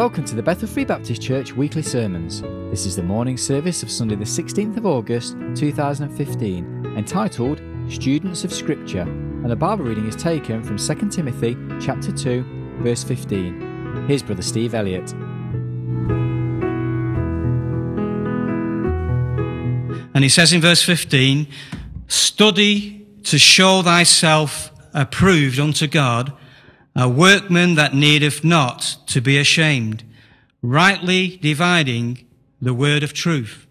Welcome to the Bethel Free Baptist Church weekly sermons. This is the morning service of Sunday, the 16th of August 2015, entitled Students of Scripture, and the Bible reading is taken from 2 Timothy chapter 2, verse 15. Here's Brother Steve Elliott. And he says in verse 15, Study to show thyself approved unto God a workman that needeth not to be ashamed, rightly dividing the word of truth.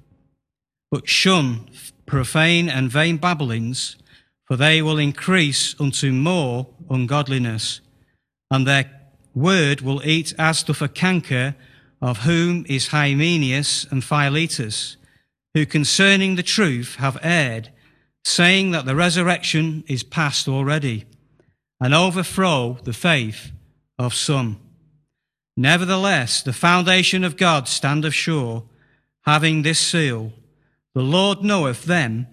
But shun profane and vain babblings, for they will increase unto more ungodliness, and their word will eat as doth a canker, of whom is Hymenaeus and Philetus, who concerning the truth have erred, saying that the resurrection is past already and overthrow the faith of some. Nevertheless, the foundation of God standeth sure, having this seal The Lord knoweth them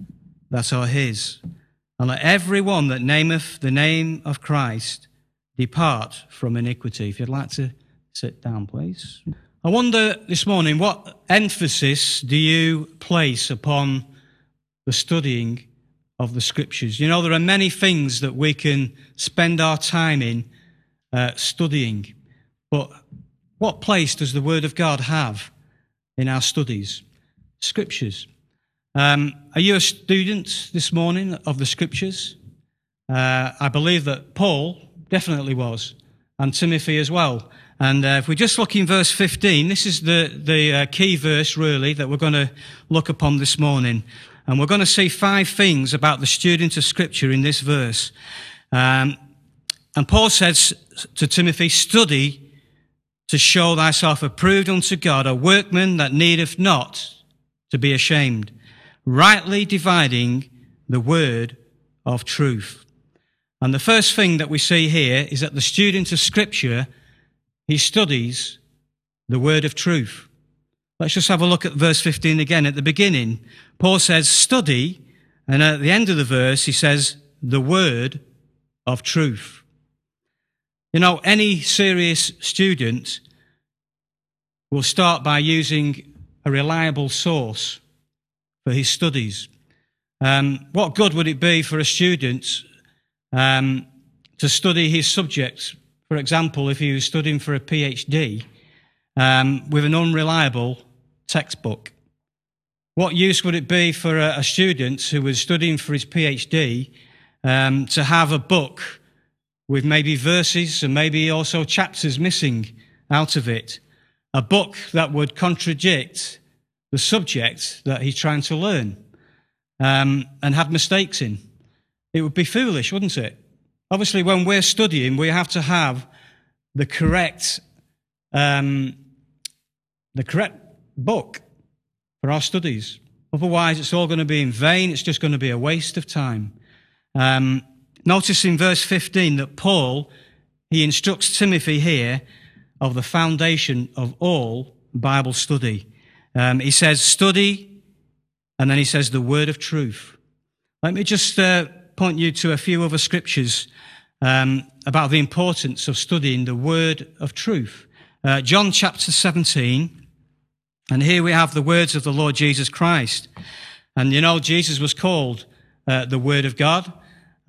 that are his. And let every one that nameth the name of Christ depart from iniquity. If you'd like to sit down, please. I wonder this morning, what emphasis do you place upon the studying of the scriptures. You know, there are many things that we can spend our time in uh, studying, but what place does the Word of God have in our studies? Scriptures. Um, are you a student this morning of the Scriptures? Uh, I believe that Paul definitely was, and Timothy as well. And uh, if we just look in verse 15, this is the, the uh, key verse, really, that we're going to look upon this morning. And we're going to see five things about the student of Scripture in this verse. Um, and Paul says to Timothy, Study to show thyself approved unto God, a workman that needeth not to be ashamed, rightly dividing the word of truth. And the first thing that we see here is that the student of Scripture, he studies the word of truth. Let's just have a look at verse 15 again. At the beginning, Paul says, study, and at the end of the verse, he says, the word of truth. You know, any serious student will start by using a reliable source for his studies. Um, what good would it be for a student um, to study his subject? For example, if he was studying for a PhD um, with an unreliable textbook. What use would it be for a, a student who was studying for his PhD um, to have a book with maybe verses and maybe also chapters missing out of it? A book that would contradict the subject that he's trying to learn um, and have mistakes in. It would be foolish, wouldn't it? Obviously, when we're studying, we have to have the correct, um, the correct book for our studies. Otherwise, it's all going to be in vain. It's just going to be a waste of time. Um, notice in verse 15 that Paul, he instructs Timothy here of the foundation of all Bible study. Um, he says, study, and then he says, the word of truth. Let me just uh, point you to a few other scriptures um, about the importance of studying the word of truth. Uh, John chapter 17, and here we have the words of the Lord Jesus Christ. And you know, Jesus was called uh, the Word of God,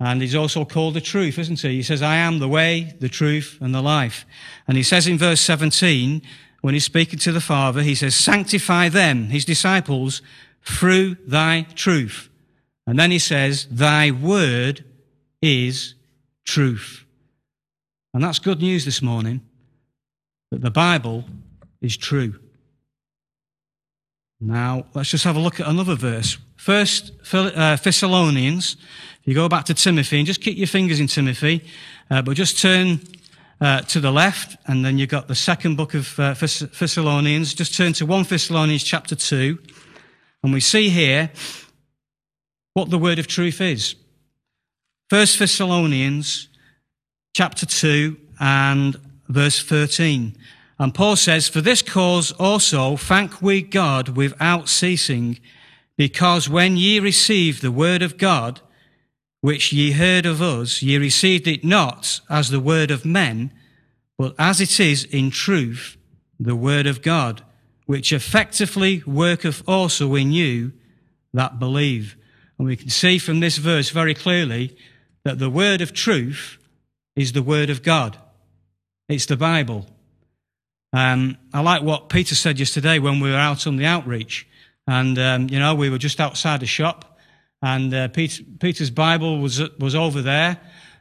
and he's also called the truth, isn't he? He says, I am the way, the truth, and the life. And he says in verse 17, when he's speaking to the Father, he says, Sanctify them, his disciples, through thy truth. And then he says, Thy word is truth. And that's good news this morning that the Bible is true. Now, let's just have a look at another verse. First uh, Thessalonians, if you go back to Timothy, and just keep your fingers in Timothy, uh, but just turn uh, to the left, and then you've got the second book of uh, Thessalonians. Just turn to 1 Thessalonians chapter 2, and we see here what the word of truth is. First Thessalonians chapter 2 and verse 13. And Paul says, For this cause also thank we God without ceasing, because when ye received the word of God, which ye heard of us, ye received it not as the word of men, but as it is in truth the word of God, which effectively worketh also in you that believe. And we can see from this verse very clearly that the word of truth is the word of God. It's the Bible. Um, I like what Peter said yesterday when we were out on the outreach. And, um, you know, we were just outside the shop and uh, Peter, Peter's Bible was, was over there.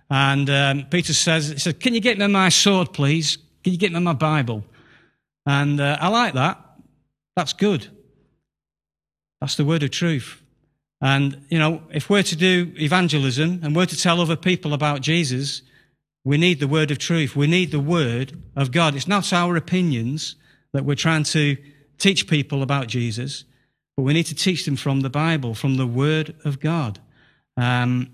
And um, Peter says, he said, can you get me my sword, please? Can you get me my Bible? And uh, I like that. That's good. That's the word of truth. And, you know, if we're to do evangelism and we're to tell other people about Jesus, we need the word of truth. We need the word of God. It's not our opinions that we're trying to teach people about Jesus, but we need to teach them from the Bible, from the word of God. Um,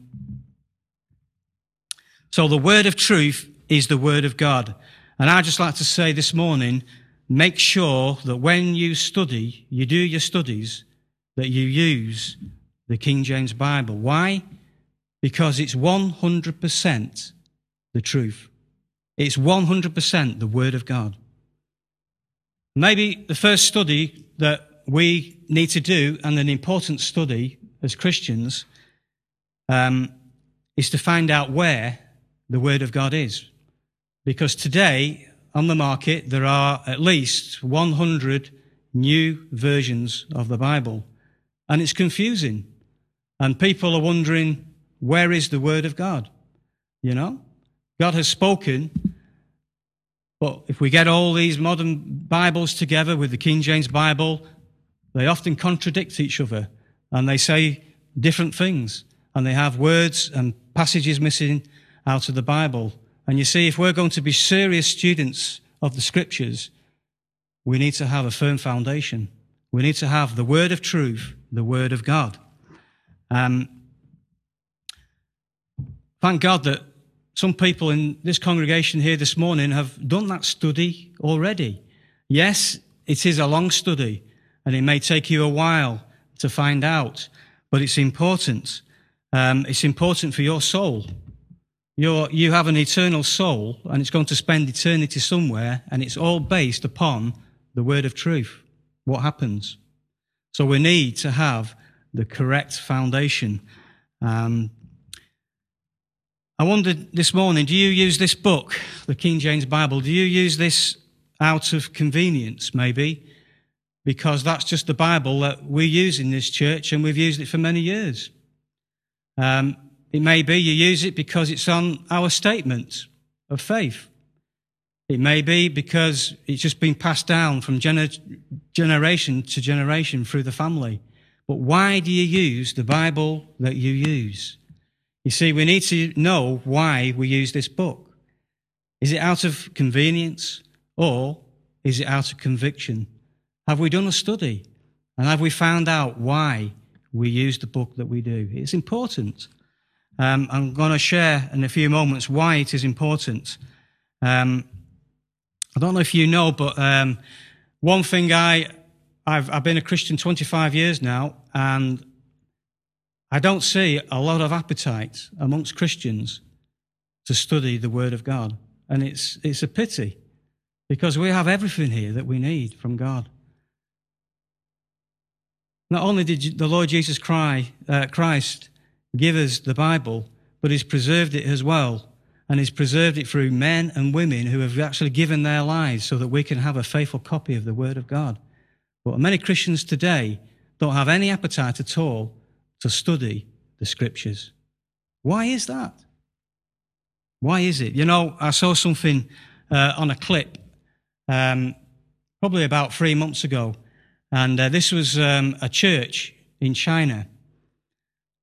so the word of truth is the word of God. And I'd just like to say this morning, make sure that when you study, you do your studies, that you use the King James Bible. Why? Because it's 100% the truth. It's 100% the Word of God. Maybe the first study that we need to do, and an important study as Christians, um, is to find out where the Word of God is. Because today, on the market, there are at least 100 new versions of the Bible. And it's confusing. And people are wondering, where is the Word of God? You know? God has spoken, but if we get all these modern Bibles together with the King James Bible, they often contradict each other and they say different things and they have words and passages missing out of the Bible. And you see, if we're going to be serious students of the scriptures, we need to have a firm foundation. We need to have the word of truth, the word of God. Um, thank God that some people in this congregation here this morning have done that study already. Yes, it is a long study and it may take you a while to find out, but it's important. Um, it's important for your soul. You're, you have an eternal soul and it's going to spend eternity somewhere and it's all based upon the word of truth. What happens? So we need to have the correct foundation. Um, I wondered this morning, do you use this book, the King James Bible, do you use this out of convenience, maybe? Because that's just the Bible that we use in this church and we've used it for many years. Um, it may be you use it because it's on our statement of faith. It may be because it's just been passed down from gener- generation to generation through the family. But why do you use the Bible that you use? You see, we need to know why we use this book. Is it out of convenience or is it out of conviction? Have we done a study and have we found out why we use the book that we do? It's important. Um, I'm going to share in a few moments why it is important. Um, I don't know if you know, but um, one thing I I've, I've been a Christian 25 years now, and I don't see a lot of appetite amongst Christians to study the Word of God. And it's, it's a pity because we have everything here that we need from God. Not only did the Lord Jesus uh, Christ give us the Bible, but He's preserved it as well. And He's preserved it through men and women who have actually given their lives so that we can have a faithful copy of the Word of God. But many Christians today don't have any appetite at all to study the scriptures. Why is that? Why is it? You know, I saw something uh, on a clip um, probably about three months ago, and uh, this was um, a church in China.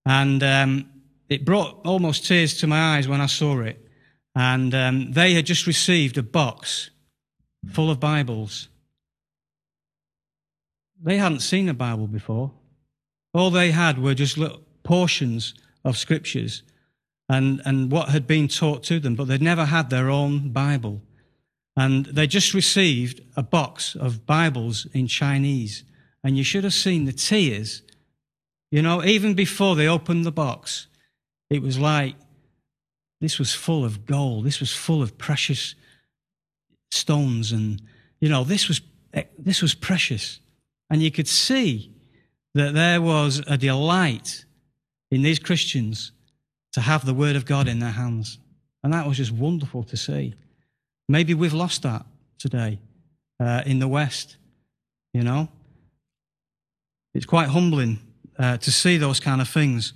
And um, it brought almost tears to my eyes when I saw it. And um, they had just received a box full of Bibles. They hadn't seen a Bible before. All they had were just little portions of scriptures and, and what had been taught to them, but they'd never had their own Bible. And they just received a box of Bibles in Chinese. And you should have seen the tears. You know, even before they opened the box, it was like this was full of gold. This was full of precious stones and, you know, this was, eh, this was precious. And you could see that there was a delight in these Christians to have the Word of God in their hands. And that was just wonderful to see. Maybe we've lost that today uh, in the West, you know. It's quite humbling uh, to see those kind of things.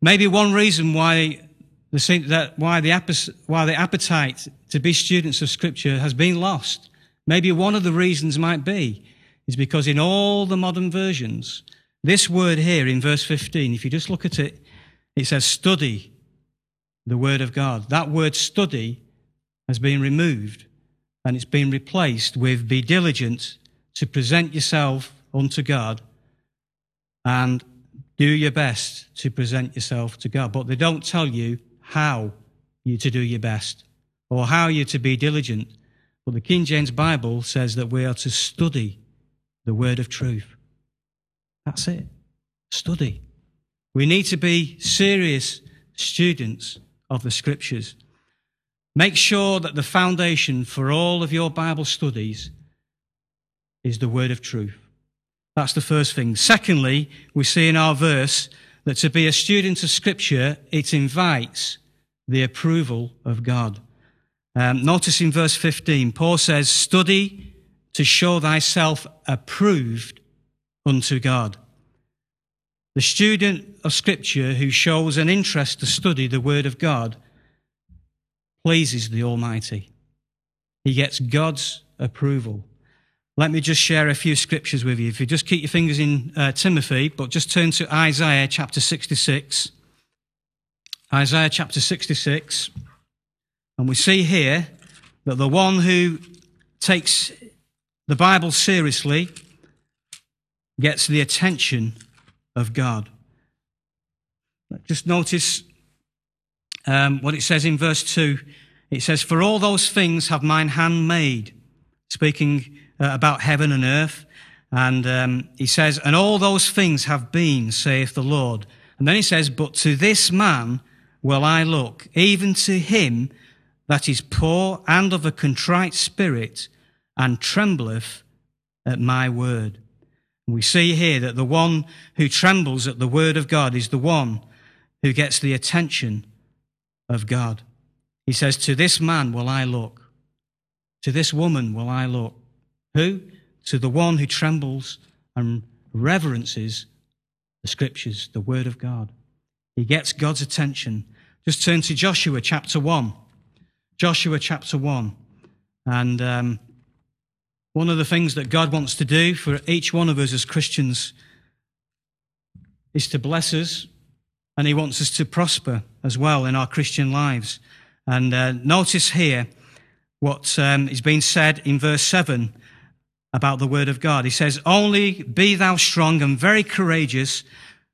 Maybe one reason why the, why, the, why the appetite to be students of Scripture has been lost. Maybe one of the reasons might be is because in all the modern versions, this word here in verse 15, if you just look at it, it says study the Word of God. That word study has been removed and it's been replaced with be diligent to present yourself unto God and do your best to present yourself to God. But they don't tell you how you to do your best or how you're to be diligent. But the King James Bible says that we are to study the word of truth. That's it. Study. We need to be serious students of the scriptures. Make sure that the foundation for all of your Bible studies is the word of truth. That's the first thing. Secondly, we see in our verse that to be a student of scripture, it invites the approval of God. Um, notice in verse 15, Paul says, study to show thyself approved unto God. The student of Scripture who shows an interest to study the Word of God pleases the Almighty. He gets God's approval. Let me just share a few scriptures with you. If you just keep your fingers in uh, Timothy, but just turn to Isaiah chapter 66. Isaiah chapter 66. And we see here that the one who takes the Bible seriously gets the attention of God. Just notice um, what it says in verse 2. It says, For all those things have mine hand made, speaking uh, about heaven and earth. And um, he says, And all those things have been, saith the Lord. And then he says, But to this man will I look, even to him that is poor and of a contrite spirit, and trembleth at my word. We see here that the one who trembles at the word of God is the one who gets the attention of God. He says, To this man will I look. To this woman will I look. Who? To the one who trembles and reverences the scriptures, the word of God. He gets God's attention. Just turn to Joshua chapter 1. Joshua chapter 1. And um, one of the things that God wants to do for each one of us as Christians is to bless us, and He wants us to prosper as well in our Christian lives. And uh, notice here what um, is being said in verse 7 about the Word of God. He says, Only be thou strong and very courageous,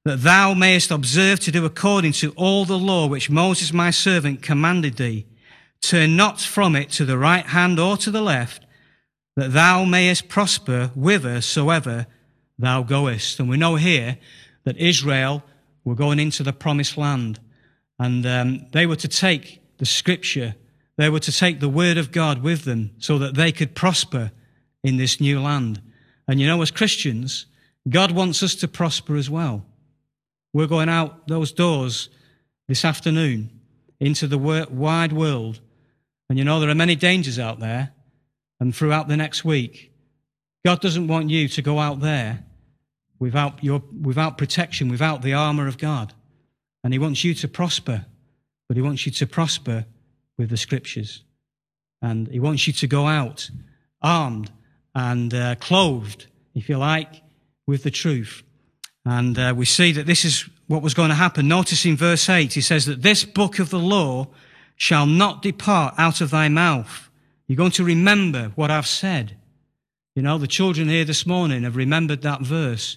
that thou mayest observe to do according to all the law which Moses my servant commanded thee. Turn not from it to the right hand or to the left, that thou mayest prosper whithersoever thou goest. And we know here that Israel were going into the promised land and um, they were to take the scripture, they were to take the word of God with them so that they could prosper in this new land. And you know, as Christians, God wants us to prosper as well. We're going out those doors this afternoon into the wide world. And you know, there are many dangers out there and throughout the next week. God doesn't want you to go out there without, your, without protection, without the armor of God. And He wants you to prosper, but He wants you to prosper with the scriptures. And He wants you to go out armed and uh, clothed, if you like, with the truth. And uh, we see that this is what was going to happen. Notice in verse 8, he says that this book of the law shall not depart out of thy mouth you're going to remember what I've said. You know, the children here this morning have remembered that verse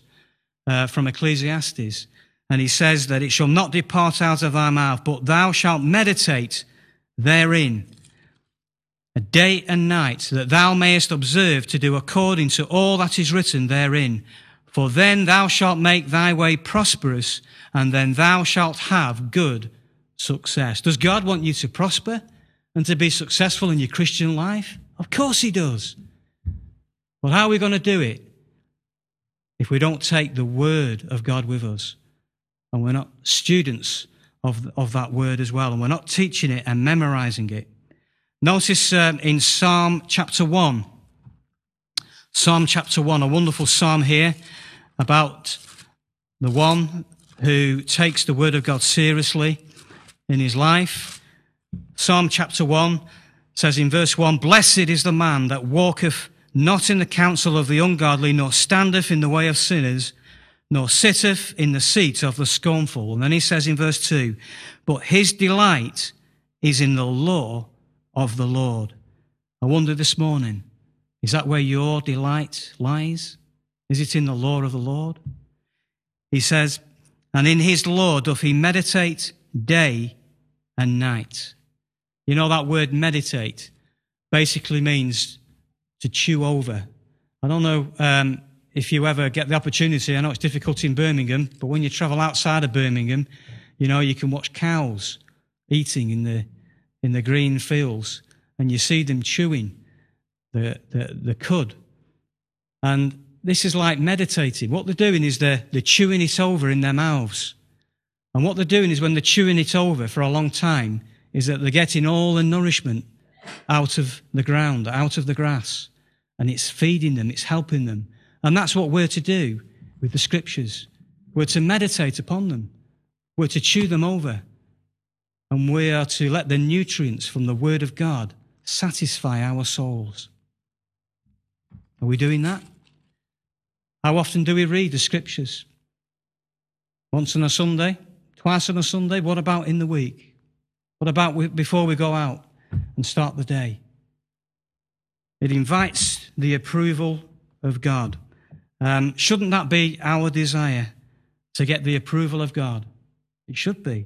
uh, from Ecclesiastes. And he says that it shall not depart out of thy mouth, but thou shalt meditate therein a day and night, that thou mayest observe to do according to all that is written therein. For then thou shalt make thy way prosperous, and then thou shalt have good success. Does God want you to prosper? And to be successful in your Christian life? Of course He does. But how are we going to do it if we don't take the word of God with us? And we're not students of, of that word as well, and we're not teaching it and memorizing it. Notice um, in Psalm chapter 1, Psalm chapter 1, a wonderful psalm here about the one who takes the word of God seriously in his life. Psalm chapter 1 says in verse 1 Blessed is the man that walketh not in the counsel of the ungodly, nor standeth in the way of sinners, nor sitteth in the seat of the scornful. And then he says in verse 2 But his delight is in the law of the Lord. I wonder this morning, is that where your delight lies? Is it in the law of the Lord? He says, And in his law doth he meditate day and night. You know, that word meditate basically means to chew over. I don't know um, if you ever get the opportunity. I know it's difficult in Birmingham, but when you travel outside of Birmingham, you know, you can watch cows eating in the, in the green fields and you see them chewing the, the, the cud. And this is like meditating. What they're doing is they're, they're chewing it over in their mouths. And what they're doing is when they're chewing it over for a long time, is that they're getting all the nourishment out of the ground, out of the grass. And it's feeding them, it's helping them. And that's what we're to do with the scriptures. We're to meditate upon them. We're to chew them over. And we are to let the nutrients from the word of God satisfy our souls. Are we doing that? How often do we read the scriptures? Once on a Sunday? Twice on a Sunday? What about in the week? What about before we go out and start the day? It invites the approval of God. Um, shouldn't that be our desire to get the approval of God? It should be.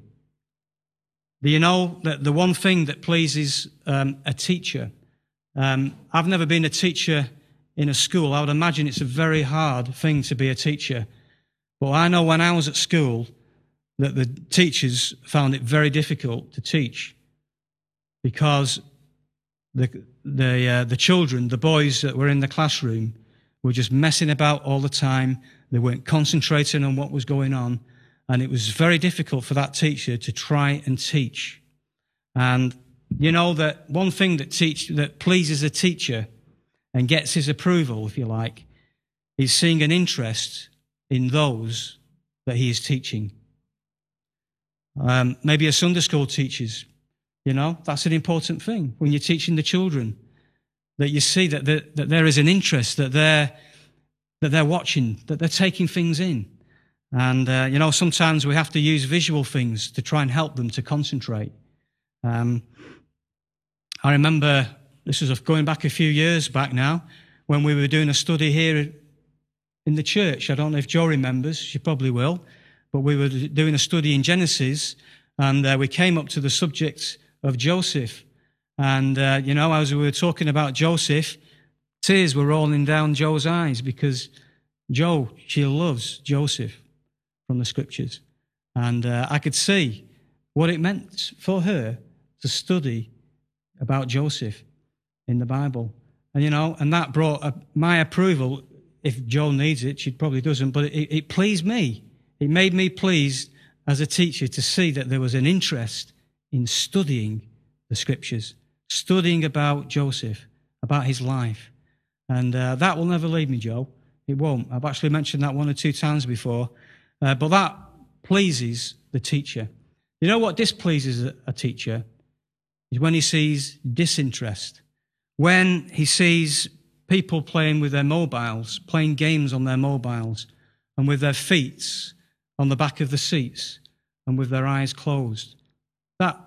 Do you know that the one thing that pleases um, a teacher? Um, I've never been a teacher in a school. I would imagine it's a very hard thing to be a teacher. But I know when I was at school that the teachers found it very difficult to teach because the, the, uh, the children, the boys that were in the classroom, were just messing about all the time. They weren't concentrating on what was going on. And it was very difficult for that teacher to try and teach. And you know that one thing that teach, that pleases a teacher and gets his approval, if you like, is seeing an interest in those that he is teaching. Um, maybe a Sunday school teaches, you know, that's an important thing when you're teaching the children that you see that, that there is an interest, that they're, that they're watching, that they're taking things in. And, uh, you know, sometimes we have to use visual things to try and help them to concentrate. Um, I remember this was going back a few years back now when we were doing a study here in the church. I don't know if Joe remembers, she probably will, but we were doing a study in Genesis and uh, we came up to the subject of Joseph. And, uh, you know, as we were talking about Joseph, tears were rolling down Joe's eyes because Joe, she loves Joseph from the scriptures. And uh, I could see what it meant for her to study about Joseph in the Bible. And, you know, and that brought a, my approval. If Joe needs it, she probably doesn't, but it, it pleased me. It made me pleased as a teacher to see that there was an interest in studying the scriptures, studying about Joseph, about his life. And uh, that will never leave me, Joe. It won't. I've actually mentioned that one or two times before. Uh, but that pleases the teacher. You know what displeases a teacher? Is when he sees disinterest when he sees people playing with their mobiles, playing games on their mobiles, and with their feet on the back of the seats and with their eyes closed. That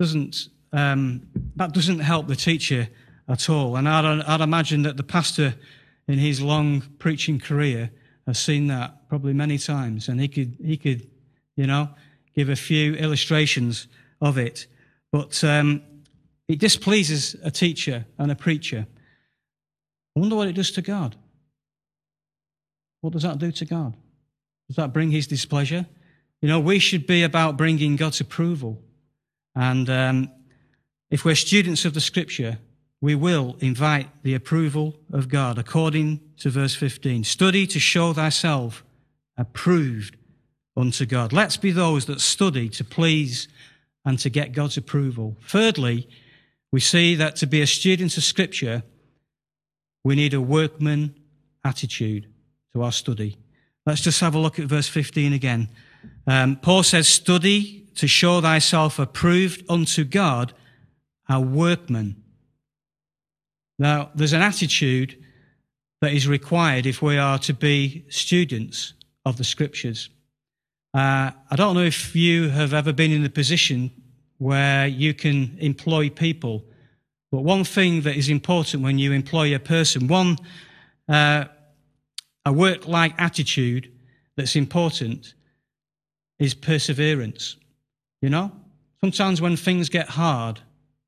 doesn't, um, that doesn't help the teacher at all. And I'd, I'd imagine that the pastor in his long preaching career has seen that probably many times, and he could, he could, you know, give a few illustrations of it. But um, it displeases a teacher and a preacher. I wonder what it does to God. What does that do to God? Does that bring his displeasure? You know, we should be about bringing God's approval. And um, if we're students of the scripture, we will invite the approval of God according to verse 15. Study to show thyself approved unto God. Let's be those that study to please and to get God's approval. Thirdly, we see that to be a student of Scripture, we need a workman attitude to our study. Let's just have a look at verse 15 again. Um, Paul says, Study to show thyself approved unto God, a workman. Now, there's an attitude that is required if we are to be students of the Scriptures. Uh, I don't know if you have ever been in the position where you can employ people, but one thing that is important when you employ a person, one, uh, a work like attitude that's important is perseverance. You know? Sometimes when things get hard,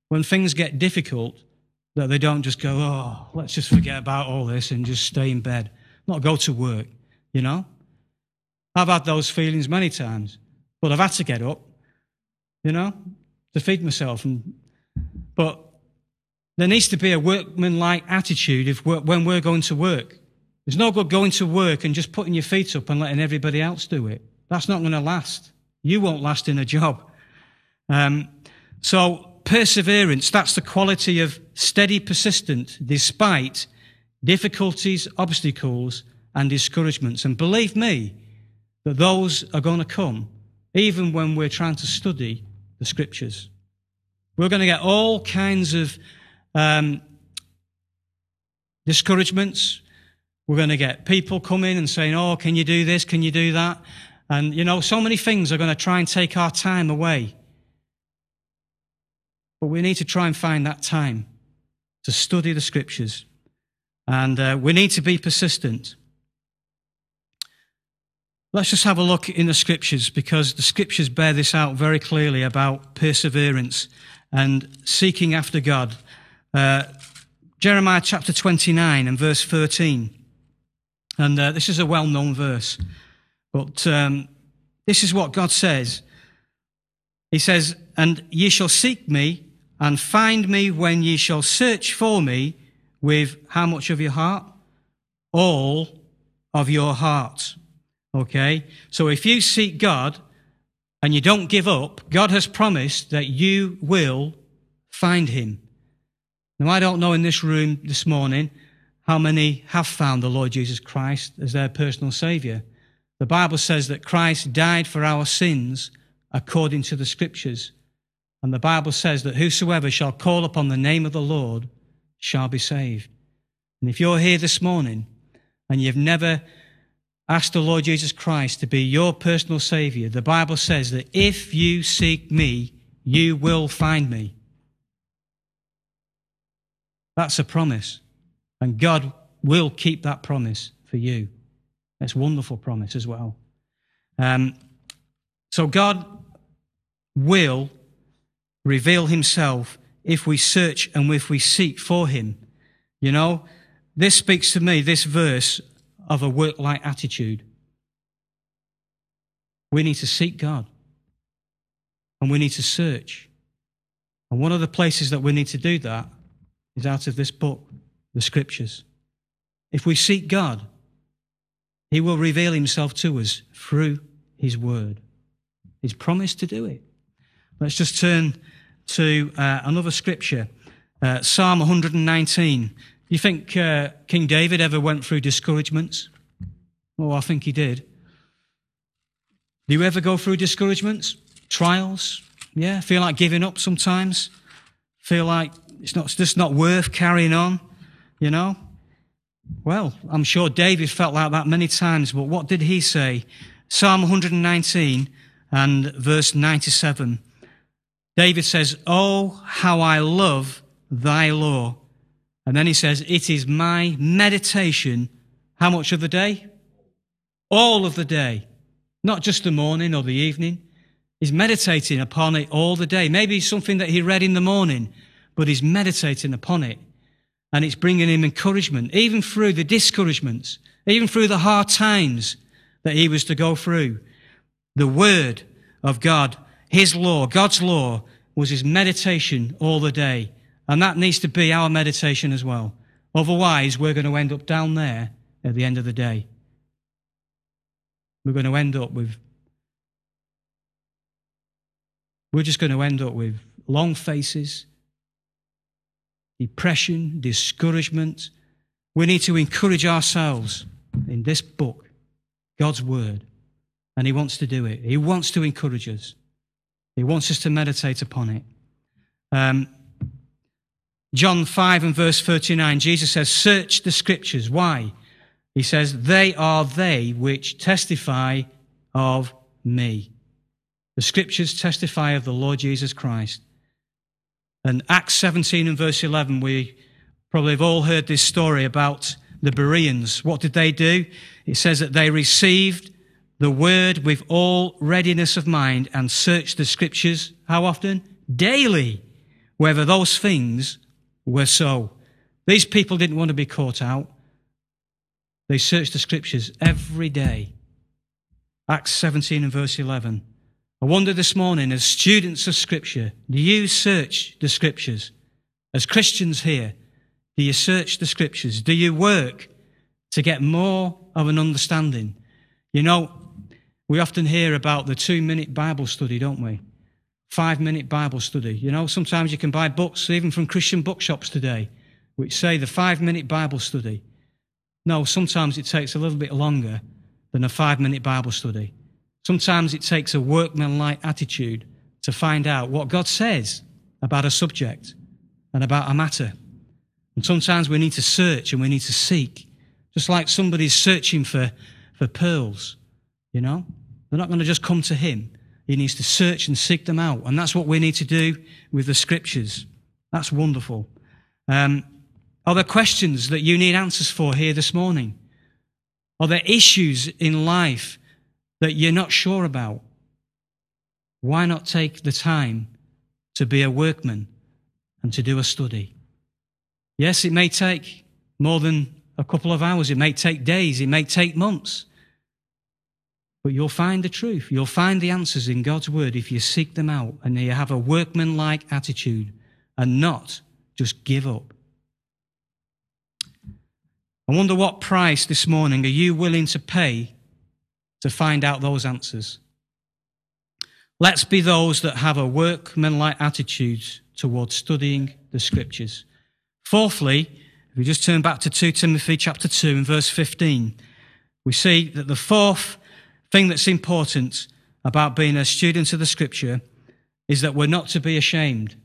when things get difficult, that they don't just go, oh, let's just forget about all this and just stay in bed, not go to work, you know? I've had those feelings many times, but I've had to get up, you know, to feed myself. And, but there needs to be a workman-like attitude if when we're going to work. There's no good going to work and just putting your feet up and letting everybody else do it. That's not going to last. You won't last in a job. Um, so perseverance, that's the quality of steady persistent despite difficulties, obstacles, and discouragements. And believe me, that those are going to come even when we're trying to study the scriptures. We're going to get all kinds of um, discouragements. We're going to get people coming and saying, Oh, can you do this? Can you do that? And, you know, so many things are going to try and take our time away. But we need to try and find that time to study the scriptures. And uh, we need to be persistent. Let's just have a look in the scriptures because the scriptures bear this out very clearly about perseverance and seeking after God. Uh, Jeremiah chapter 29 and verse 13. And uh, this is a well known verse, but um, this is what God says. He says, And ye shall seek me and find me when ye shall search for me with how much of your heart? All of your heart. Okay? So if you seek God and you don't give up, God has promised that you will find him. Now, I don't know in this room this morning how many have found the Lord Jesus Christ as their personal Savior. The Bible says that Christ died for our sins according to the Scriptures. And the Bible says that whosoever shall call upon the name of the Lord shall be saved. And if you're here this morning and you've never asked the Lord Jesus Christ to be your personal Savior, the Bible says that if you seek me, you will find me. That's a promise. And God will keep that promise for you. That's a wonderful promise as well. Um, so God will reveal himself if we search and if we seek for him. You know, this speaks to me, this verse, of a work like attitude. We need to seek God and we need to search. And one of the places that we need to do that is out of this book, the scriptures. If we seek God, He will reveal Himself to us through His word. He's promised to do it. Let's just turn to uh, another scripture, uh, Psalm 119. Do You think uh, King David ever went through discouragements? Oh, I think he did. Do you ever go through discouragements, trials? Yeah, feel like giving up sometimes? Feel like it's not it's just not worth carrying on, you know? Well, I'm sure David felt like that many times, but what did he say? Psalm 119 and verse 97. David says, Oh, how I love thy law. And then he says, It is my meditation. How much of the day? All of the day. Not just the morning or the evening. He's meditating upon it all the day. Maybe something that he read in the morning, but he's meditating upon it. And it's bringing him encouragement, even through the discouragements, even through the hard times that he was to go through. The word of God, his law, God's law, was his meditation all the day. And that needs to be our meditation as well. Otherwise, we're going to end up down there at the end of the day. We're going to end up with, we're just going to end up with long faces, depression, discouragement. We need to encourage ourselves in this book, God's Word. And He wants to do it. He wants to encourage us, He wants us to meditate upon it. Um, John 5 and verse 39, Jesus says, Search the scriptures. Why? He says, They are they which testify of me. The scriptures testify of the Lord Jesus Christ. And Acts 17 and verse 11, we probably have all heard this story about the Bereans. What did they do? It says that they received the word with all readiness of mind and searched the scriptures. How often? Daily, whether those things were so. These people didn't want to be caught out. They searched the scriptures every day. Acts 17 and verse 11. I wonder this morning, as students of Scripture, do you search the Scriptures? As Christians here, do you search the Scriptures? Do you work to get more of an understanding? You know, we often hear about the two minute Bible study, don't we? Five minute Bible study. You know, sometimes you can buy books, even from Christian bookshops today, which say the five minute Bible study. No, sometimes it takes a little bit longer than a five minute Bible study. Sometimes it takes a workmanlike attitude to find out what God says about a subject and about a matter. And sometimes we need to search and we need to seek, just like somebody's searching for, for pearls, you know? They're not going to just come to him. He needs to search and seek them out. And that's what we need to do with the scriptures. That's wonderful. Um, are there questions that you need answers for here this morning? Are there issues in life that you're not sure about, why not take the time to be a workman and to do a study? Yes, it may take more than a couple of hours, it may take days, it may take months. But you'll find the truth. You'll find the answers in God's word if you seek them out and you have a workmanlike attitude and not just give up. I wonder what price this morning are you willing to pay to find out those answers. Let's be those that have a workmanlike attitude towards studying the scriptures. Fourthly, if we just turn back to 2 Timothy chapter 2 and verse 15, we see that the fourth thing that's important about being a student of the scripture is that we're not to be ashamed.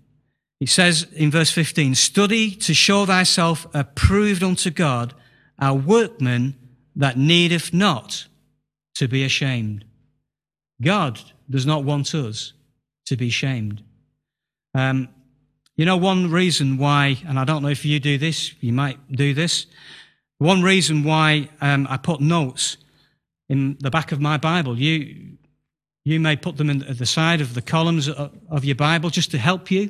It says in verse 15, study to show thyself approved unto God, a workman that needeth not to be ashamed. God does not want us to be shamed. Um, you know, one reason why, and I don't know if you do this, you might do this. One reason why um, I put notes in the back of my Bible, you, you may put them in, at the side of the columns of, of your Bible just to help you,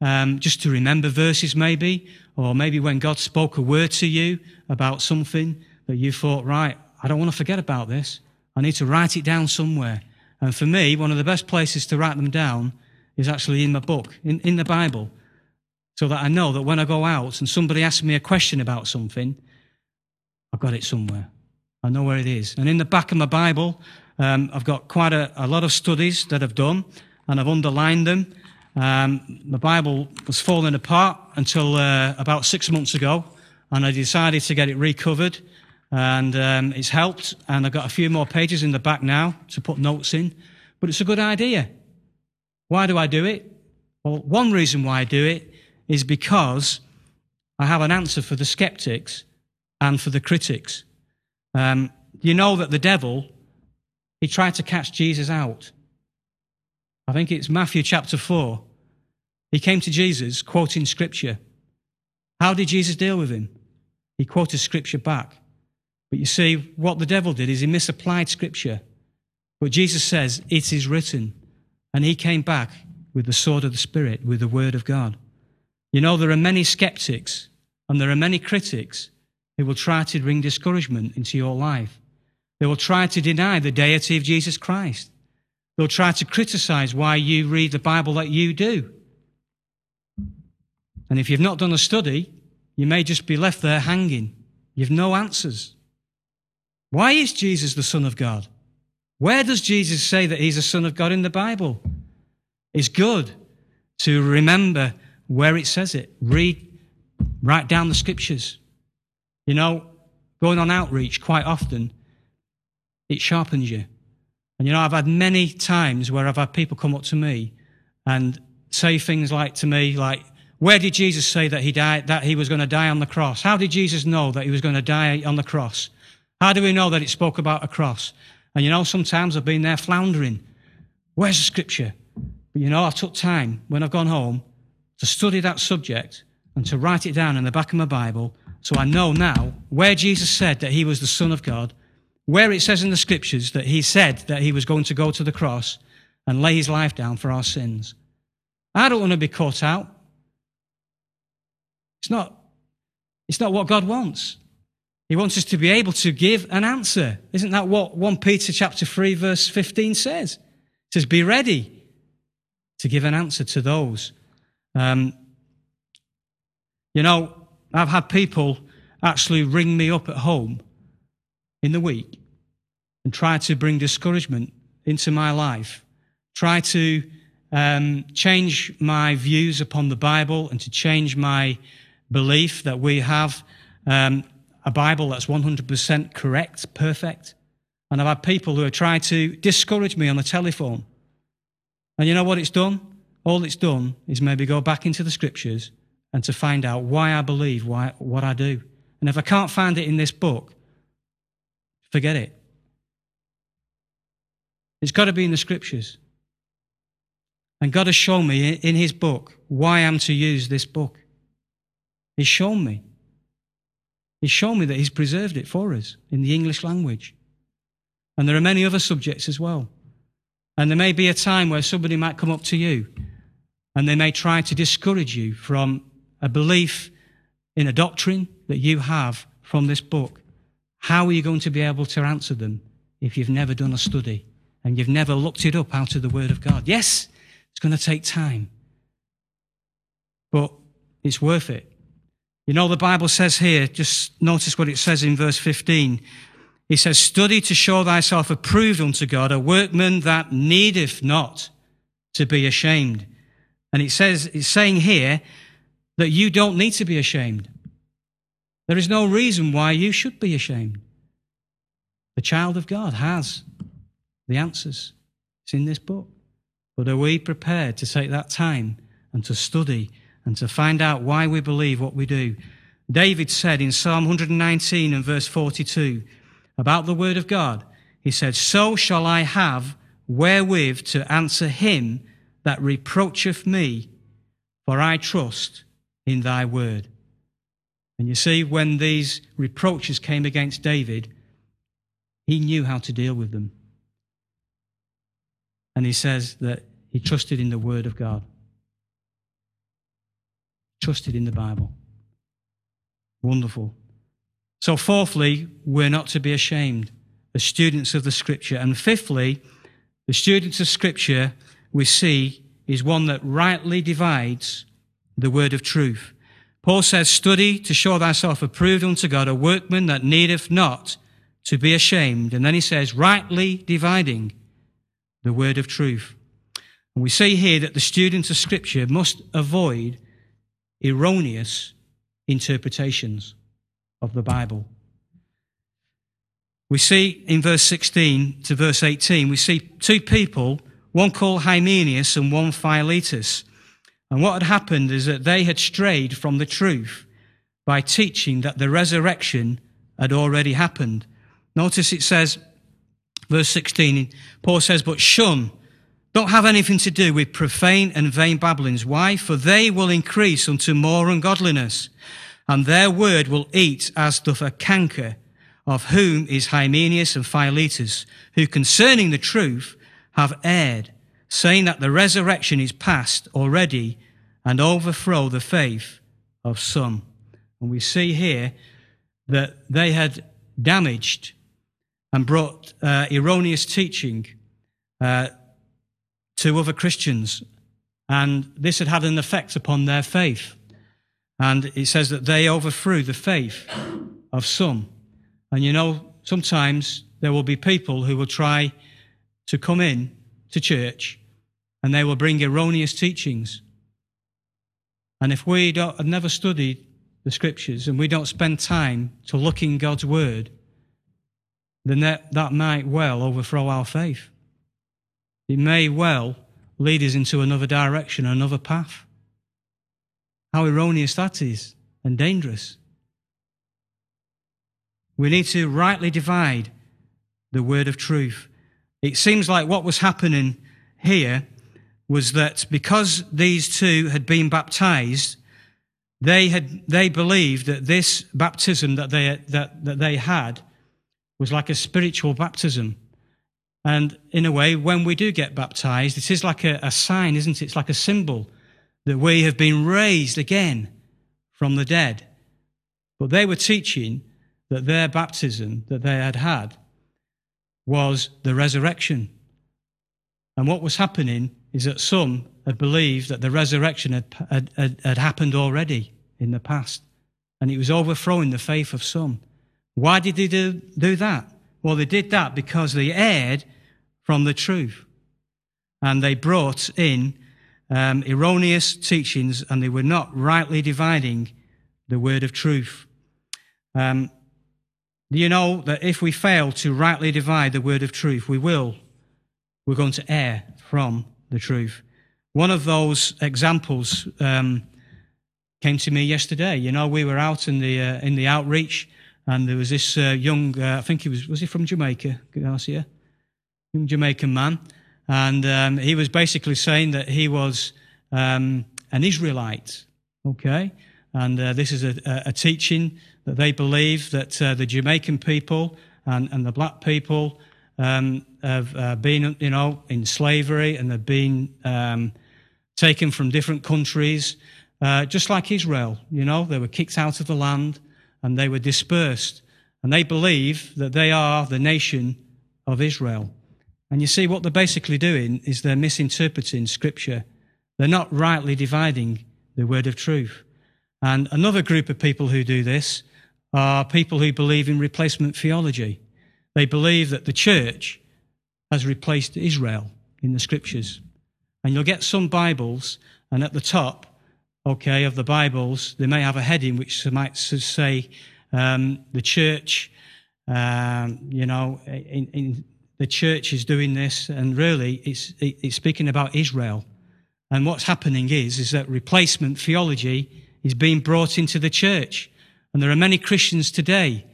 um, just to remember verses maybe, or maybe when God spoke a word to you about something that you thought, right, I don't want to forget about this. I need to write it down somewhere. And for me, one of the best places to write them down is actually in my book, in, in the Bible, so that I know that when I go out and somebody asks me a question about something, I've got it somewhere. I know where it is. And in the back of my Bible, um, I've got quite a, a, lot of studies that I've done, and I've underlined them. Um, my Bible was falling apart until uh, about six months ago, and I decided to get it recovered and um, it's helped. And I've got a few more pages in the back now to put notes in, but it's a good idea. Why do I do it? Well, one reason why I do it is because I have an answer for the skeptics and for the critics. Um, you know that the devil, he tried to catch Jesus out. I think it's Matthew chapter 4. He came to Jesus quoting scripture. How did Jesus deal with him? He quoted scripture back. But you see, what the devil did is he misapplied scripture. But Jesus says, It is written. And he came back with the sword of the Spirit, with the word of God. You know, there are many skeptics and there are many critics who will try to bring discouragement into your life. They will try to deny the deity of Jesus Christ. They'll try to criticize why you read the Bible that you do. And if you've not done a study, you may just be left there hanging. You've no answers. Why is Jesus the Son of God? Where does Jesus say that he's the Son of God in the Bible? It's good to remember where it says it. Read, write down the scriptures. You know, going on outreach quite often, it sharpens you. And you know, I've had many times where I've had people come up to me and say things like to me, like, where did Jesus say that he died, that he was going to die on the cross? How did Jesus know that he was going to die on the cross? How do we know that it spoke about a cross? And you know, sometimes I've been there floundering. Where's the scripture? But you know, I took time when I've gone home to study that subject and to write it down in the back of my Bible so I know now where Jesus said that he was the Son of God where it says in the scriptures that he said that he was going to go to the cross and lay his life down for our sins. I don't want to be caught out. It's not, it's not what God wants. He wants us to be able to give an answer. Isn't that what 1 Peter chapter 3 verse 15 says? It says, be ready to give an answer to those. Um, you know, I've had people actually ring me up at home in the week and try to bring discouragement into my life, try to um, change my views upon the Bible and to change my belief that we have um, a Bible that's 100% correct, perfect. And I've had people who have tried to discourage me on the telephone. And you know what it's done? All it's done is maybe go back into the scriptures and to find out why I believe why, what I do. And if I can't find it in this book, Forget it. It's got to be in the scriptures. And God has shown me in His book why I'm to use this book. He's shown me. He's shown me that He's preserved it for us in the English language. And there are many other subjects as well. And there may be a time where somebody might come up to you and they may try to discourage you from a belief in a doctrine that you have from this book. How are you going to be able to answer them if you've never done a study and you've never looked it up out of the Word of God? Yes, it's going to take time, but it's worth it. You know, the Bible says here, just notice what it says in verse 15. It says, Study to show thyself approved unto God, a workman that needeth not to be ashamed. And it says, it's saying here that you don't need to be ashamed. There is no reason why you should be ashamed. The child of God has the answers. It's in this book. But are we prepared to take that time and to study and to find out why we believe what we do? David said in Psalm 119 and verse 42 about the word of God, he said, So shall I have wherewith to answer him that reproacheth me, for I trust in thy word. And you see, when these reproaches came against David, he knew how to deal with them. And he says that he trusted in the Word of God, trusted in the Bible. Wonderful. So, fourthly, we're not to be ashamed as students of the Scripture. And fifthly, the students of Scripture we see is one that rightly divides the word of truth. Paul says, Study to show thyself approved unto God, a workman that needeth not to be ashamed. And then he says, rightly dividing the word of truth. And we see here that the students of Scripture must avoid erroneous interpretations of the Bible. We see in verse 16 to verse 18, we see two people, one called Hymenaeus and one Philetus. And what had happened is that they had strayed from the truth by teaching that the resurrection had already happened. Notice it says, verse 16, Paul says, But shun, don't have anything to do with profane and vain babblings. Why? For they will increase unto more ungodliness, and their word will eat as doth a canker, of whom is Hymenaeus and Philetus, who concerning the truth have erred saying that the resurrection is past already and overthrow the faith of some. And we see here that they had damaged and brought uh, erroneous teaching uh, to other Christians, and this had had an effect upon their faith. And it says that they overthrew the faith of some. And you know, sometimes there will be people who will try to come in to church and they will bring erroneous teachings. And if we don't, have never studied the scriptures and we don't spend time to look in God's word, then that, that might well overthrow our faith. It may well lead us into another direction, another path. How erroneous that is and dangerous. We need to rightly divide the word of truth. It seems like what was happening here was that because these two had been baptized, they had they believed that this baptism that they that, that they had was like a spiritual baptism. And in a way, when we do get baptized, it is like a, a sign, isn't it? It's like a symbol that we have been raised again from the dead. But they were teaching that their baptism that they had had was the resurrection. And what was happening is that some had believed that the resurrection had, had, had, had happened already in the past. And it was overthrowing the faith of some. Why did they do, do that? Well, they did that because they erred from the truth. And they brought in um, erroneous teachings and they were not rightly dividing the word of truth. Um, you know that if we fail to rightly divide the word of truth, we will, we're going to err from the truth. One of those examples um, came to me yesterday. You know, we were out in the uh, in the outreach, and there was this uh, young, uh, I think he was was he from Jamaica, Garcia, Jamaican man, and um, he was basically saying that he was um, an Israelite. Okay, and uh, this is a, a, teaching that they believe that uh, the Jamaican people and, and the black people um, have uh, been, you know, in slavery and have been um, taken from different countries, uh, just like Israel. You know, they were kicked out of the land and they were dispersed. And they believe that they are the nation of Israel. And you see, what they're basically doing is they're misinterpreting Scripture. They're not rightly dividing the word of truth. And another group of people who do this are people who believe in replacement theology. They believe that the church has replaced Israel in the scriptures. And you'll get some Bibles, and at the top, okay, of the Bibles, they may have a heading which might say, um, the church, um, you know, in, in, the church is doing this, and really it's, it's speaking about Israel. And what's happening is, is that replacement theology is being brought into the church. And there are many Christians today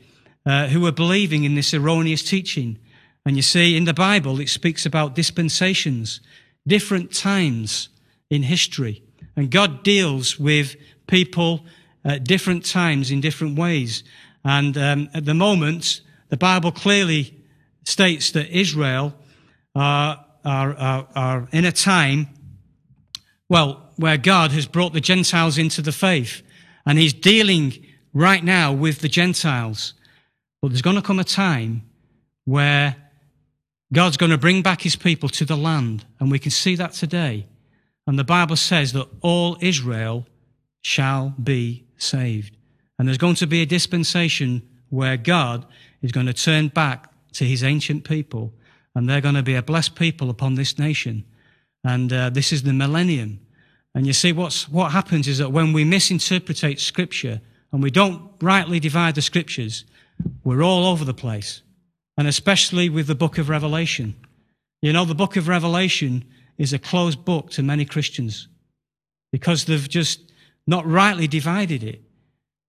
uh, who are believing in this erroneous teaching. And you see, in the Bible, it speaks about dispensations, different times in history. And God deals with people at different times in different ways. And um, at the moment, the Bible clearly states that Israel are, are, are, are in a time, well, where God has brought the Gentiles into the faith. And he's dealing right now with the Gentiles. But there's going to come a time where God's going to bring back his people to the land. And we can see that today. And the Bible says that all Israel shall be saved. And there's going to be a dispensation where God is going to turn back to his ancient people. And they're going to be a blessed people upon this nation. And uh, this is the millennium. And you see, what's, what happens is that when we misinterpret Scripture and we don't rightly divide the Scriptures, we're all over the place. And especially with the book of Revelation. You know, the book of Revelation is a closed book to many Christians because they've just not rightly divided it.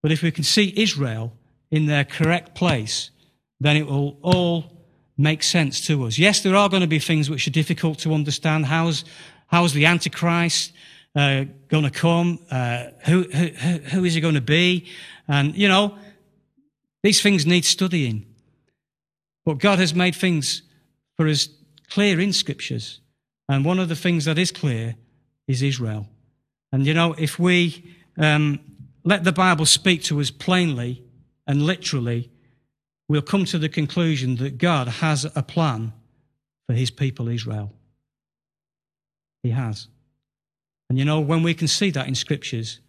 But if we can see Israel in their correct place, then it will all make sense to us. Yes, there are going to be things which are difficult to understand. How's, how's the Antichrist? uh, going to come? Uh, who, who, who is he going to be? And, you know, these things need studying. But God has made things for us clear in scriptures. And one of the things that is clear is Israel. And, you know, if we um, let the Bible speak to us plainly and literally, we'll come to the conclusion that God has a plan for his people, Israel. He has. And you know, when we can see that in scriptures,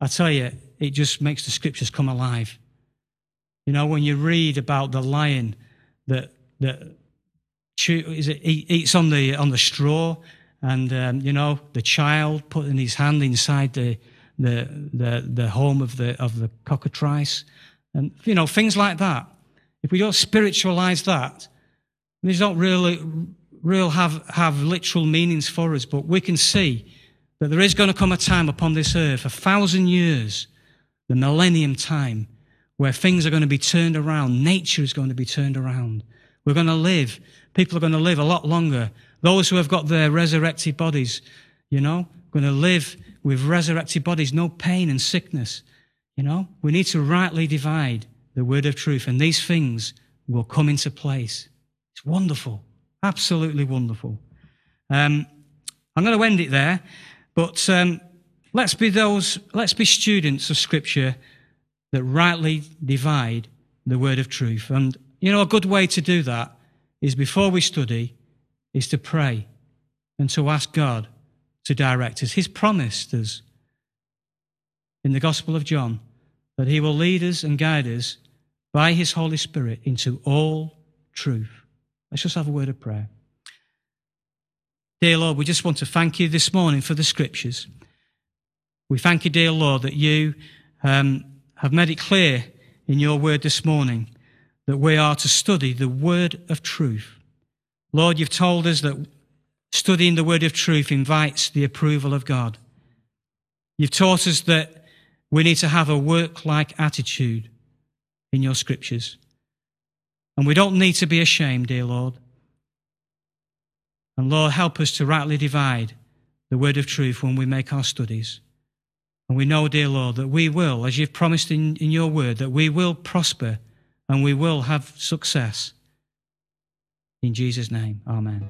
I tell you, it just makes the scriptures come alive. You know, when you read about the lion that that is it, eats on the on the straw, and um, you know the child putting his hand inside the the the, the home of the of the cockatrice, and you know things like that. If we don't spiritualize that, these don't really real have have literal meanings for us, but we can see that there is going to come a time upon this earth, a thousand years, the millennium time, where things are going to be turned around. Nature is going to be turned around. We're going to live. People are going to live a lot longer. Those who have got their resurrected bodies, you know, going to live with resurrected bodies, no pain and sickness. You know, we need to rightly divide the word of truth, and these things will come into place. It's wonderful, absolutely wonderful. Um, I'm going to end it there. But um, let's be those, let's be students of Scripture that rightly divide the word of truth. And, you know, a good way to do that is before we study, is to pray and to ask God to direct us. He's promised us in the Gospel of John that He will lead us and guide us by His Holy Spirit into all truth. Let's just have a word of prayer. Dear Lord, we just want to thank you this morning for the scriptures. We thank you, dear Lord, that you um, have made it clear in your word this morning that we are to study the word of truth. Lord, you've told us that studying the word of truth invites the approval of God. You've taught us that we need to have a work like attitude in your scriptures. And we don't need to be ashamed, dear Lord. And Lord, help us to rightly divide the word of truth when we make our studies. And we know, dear Lord, that we will, as you've promised in, in your word, that we will prosper and we will have success. In Jesus' name, amen.